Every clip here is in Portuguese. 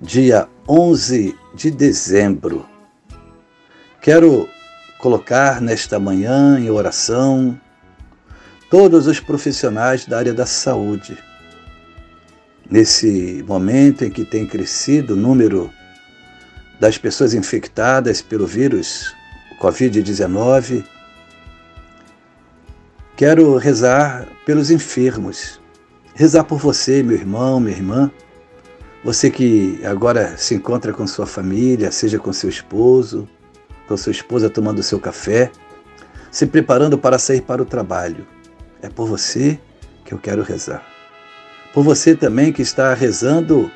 dia 11 de dezembro. Quero colocar nesta manhã em oração todos os profissionais da área da saúde. Nesse momento em que tem crescido o número das pessoas infectadas pelo vírus Covid-19, quero rezar pelos enfermos, rezar por você, meu irmão, minha irmã você que agora se encontra com sua família, seja com seu esposo, com sua esposa tomando seu café, se preparando para sair para o trabalho. É por você que eu quero rezar. Por você também que está rezando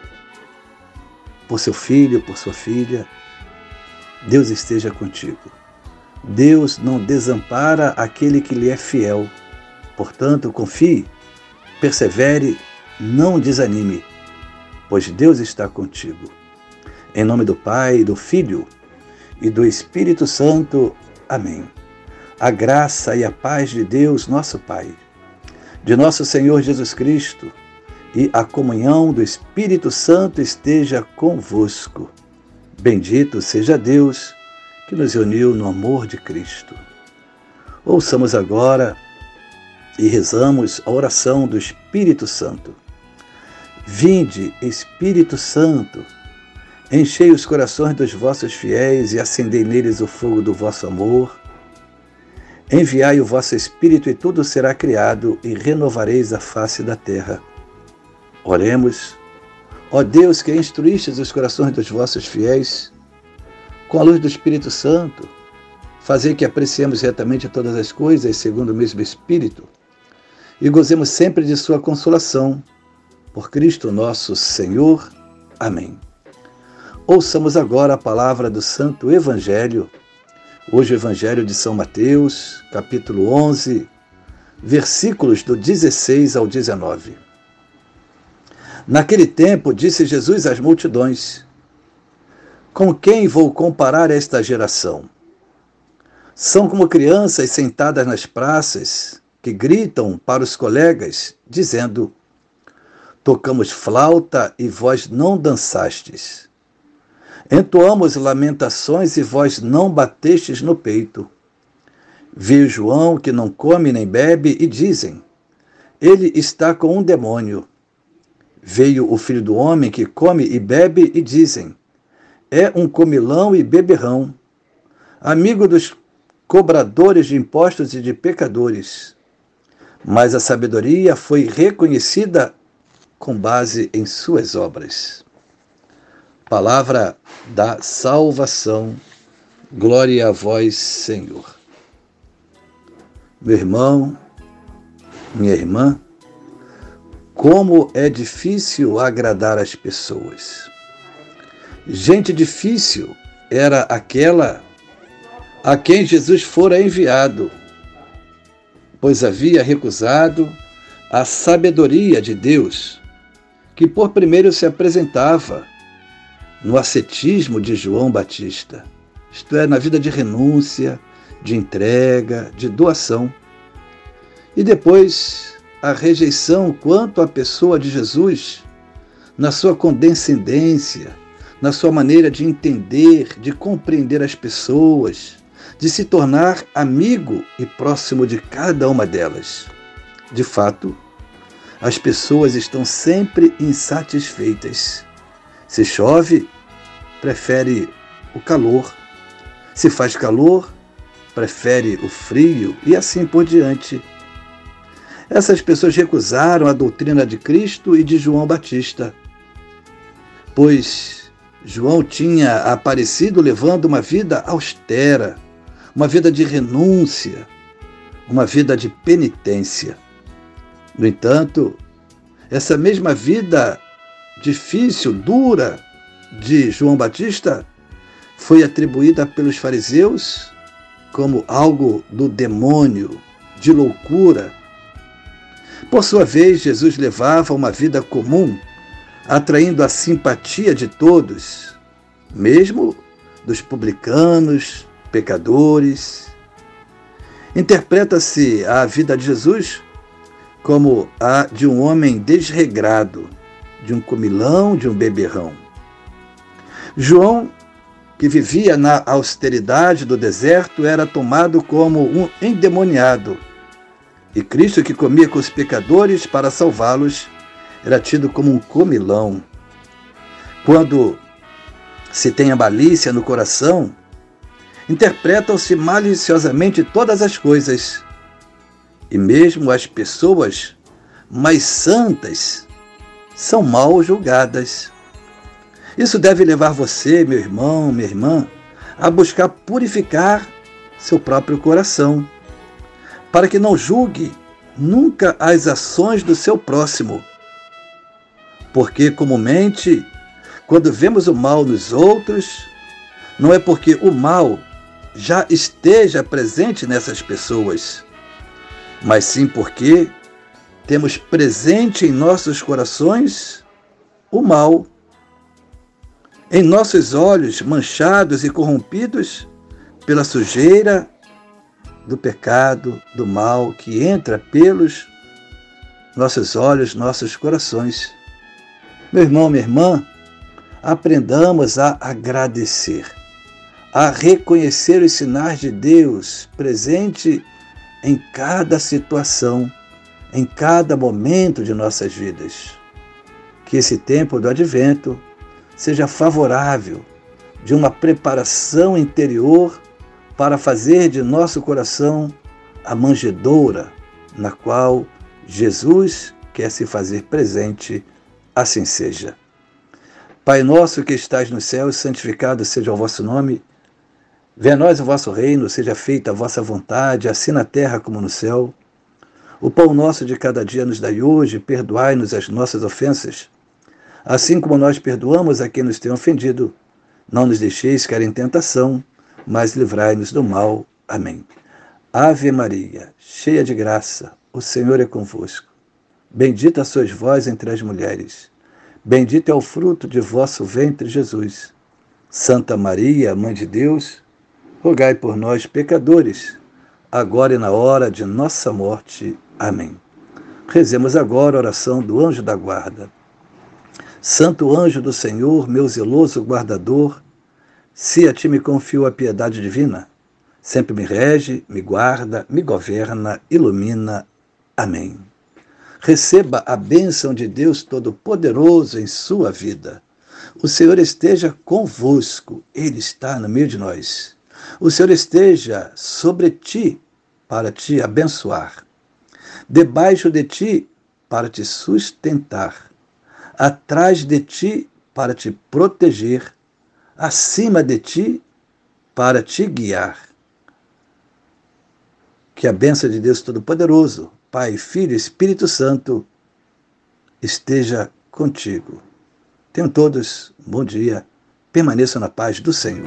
por seu filho, por sua filha. Deus esteja contigo. Deus não desampara aquele que lhe é fiel. Portanto, confie, persevere, não desanime pois Deus está contigo. Em nome do Pai, do Filho e do Espírito Santo. Amém. A graça e a paz de Deus, nosso Pai, de nosso Senhor Jesus Cristo e a comunhão do Espírito Santo esteja convosco. Bendito seja Deus que nos uniu no amor de Cristo. Ouçamos agora e rezamos a oração do Espírito Santo. Vinde, Espírito Santo, enchei os corações dos vossos fiéis e acendei neles o fogo do vosso amor. Enviai o vosso Espírito e tudo será criado e renovareis a face da terra. Oremos. Ó Deus que instruístes os corações dos vossos fiéis, com a luz do Espírito Santo, fazei que apreciemos retamente todas as coisas segundo o mesmo Espírito e gozemos sempre de sua consolação por Cristo nosso Senhor. Amém. Ouçamos agora a palavra do Santo Evangelho. Hoje, o Evangelho de São Mateus, capítulo 11, versículos do 16 ao 19. Naquele tempo, disse Jesus às multidões: Com quem vou comparar esta geração? São como crianças sentadas nas praças que gritam para os colegas, dizendo: Tocamos flauta e vós não dançastes. Entoamos lamentações e vós não batestes no peito. Veio João, que não come nem bebe, e dizem: Ele está com um demônio. Veio o filho do homem, que come e bebe, e dizem: É um comilão e beberrão, amigo dos cobradores de impostos e de pecadores. Mas a sabedoria foi reconhecida com base em suas obras. Palavra da salvação. Glória a vós, Senhor. Meu irmão, minha irmã, como é difícil agradar as pessoas. Gente difícil era aquela a quem Jesus fora enviado, pois havia recusado a sabedoria de Deus que por primeiro se apresentava no ascetismo de João Batista, isto é, na vida de renúncia, de entrega, de doação. E depois a rejeição quanto à pessoa de Jesus, na sua condescendência, na sua maneira de entender, de compreender as pessoas, de se tornar amigo e próximo de cada uma delas. De fato, as pessoas estão sempre insatisfeitas. Se chove, prefere o calor. Se faz calor, prefere o frio e assim por diante. Essas pessoas recusaram a doutrina de Cristo e de João Batista, pois João tinha aparecido levando uma vida austera, uma vida de renúncia, uma vida de penitência. No entanto, essa mesma vida difícil, dura, de João Batista foi atribuída pelos fariseus como algo do demônio, de loucura. Por sua vez, Jesus levava uma vida comum, atraindo a simpatia de todos, mesmo dos publicanos, pecadores. Interpreta-se a vida de Jesus como a de um homem desregrado, de um comilão, de um beberrão. João, que vivia na austeridade do deserto, era tomado como um endemoniado. E Cristo, que comia com os pecadores para salvá-los, era tido como um comilão. Quando se tem a malícia no coração, interpretam-se maliciosamente todas as coisas. E mesmo as pessoas mais santas são mal julgadas. Isso deve levar você, meu irmão, minha irmã, a buscar purificar seu próprio coração, para que não julgue nunca as ações do seu próximo. Porque comumente, quando vemos o mal nos outros, não é porque o mal já esteja presente nessas pessoas, mas sim porque temos presente em nossos corações o mal. Em nossos olhos manchados e corrompidos pela sujeira do pecado, do mal que entra pelos nossos olhos, nossos corações. Meu irmão, minha irmã, aprendamos a agradecer, a reconhecer os sinais de Deus presente em cada situação em cada momento de nossas vidas. Que esse tempo do advento seja favorável de uma preparação interior para fazer de nosso coração a manjedoura na qual Jesus quer se fazer presente, assim seja. Pai nosso que estás nos céus, santificado seja o vosso nome. Venha a nós o vosso reino, seja feita a vossa vontade, assim na terra como no céu. O pão nosso de cada dia nos dai hoje, perdoai-nos as nossas ofensas, assim como nós perdoamos a quem nos tem ofendido. Não nos deixeis cair em tentação, mas livrai-nos do mal. Amém. Ave Maria, cheia de graça, o Senhor é convosco. Bendita sois vós entre as mulheres. Bendito é o fruto de vosso ventre, Jesus. Santa Maria, Mãe de Deus, rogai por nós, pecadores, agora e na hora de nossa morte. Amém. Rezemos agora a oração do anjo da guarda. Santo anjo do Senhor, meu zeloso guardador, se a ti me confio a piedade divina, sempre me rege, me guarda, me governa, ilumina. Amém. Receba a bênção de Deus Todo-Poderoso em sua vida. O Senhor esteja convosco, Ele está no meio de nós. O Senhor esteja sobre ti para te abençoar debaixo de ti para te sustentar, atrás de ti para te proteger, acima de ti para te guiar. Que a bênção de Deus Todo-Poderoso, Pai, Filho e Espírito Santo, esteja contigo. Tenham todos um bom dia. Permaneçam na paz do Senhor.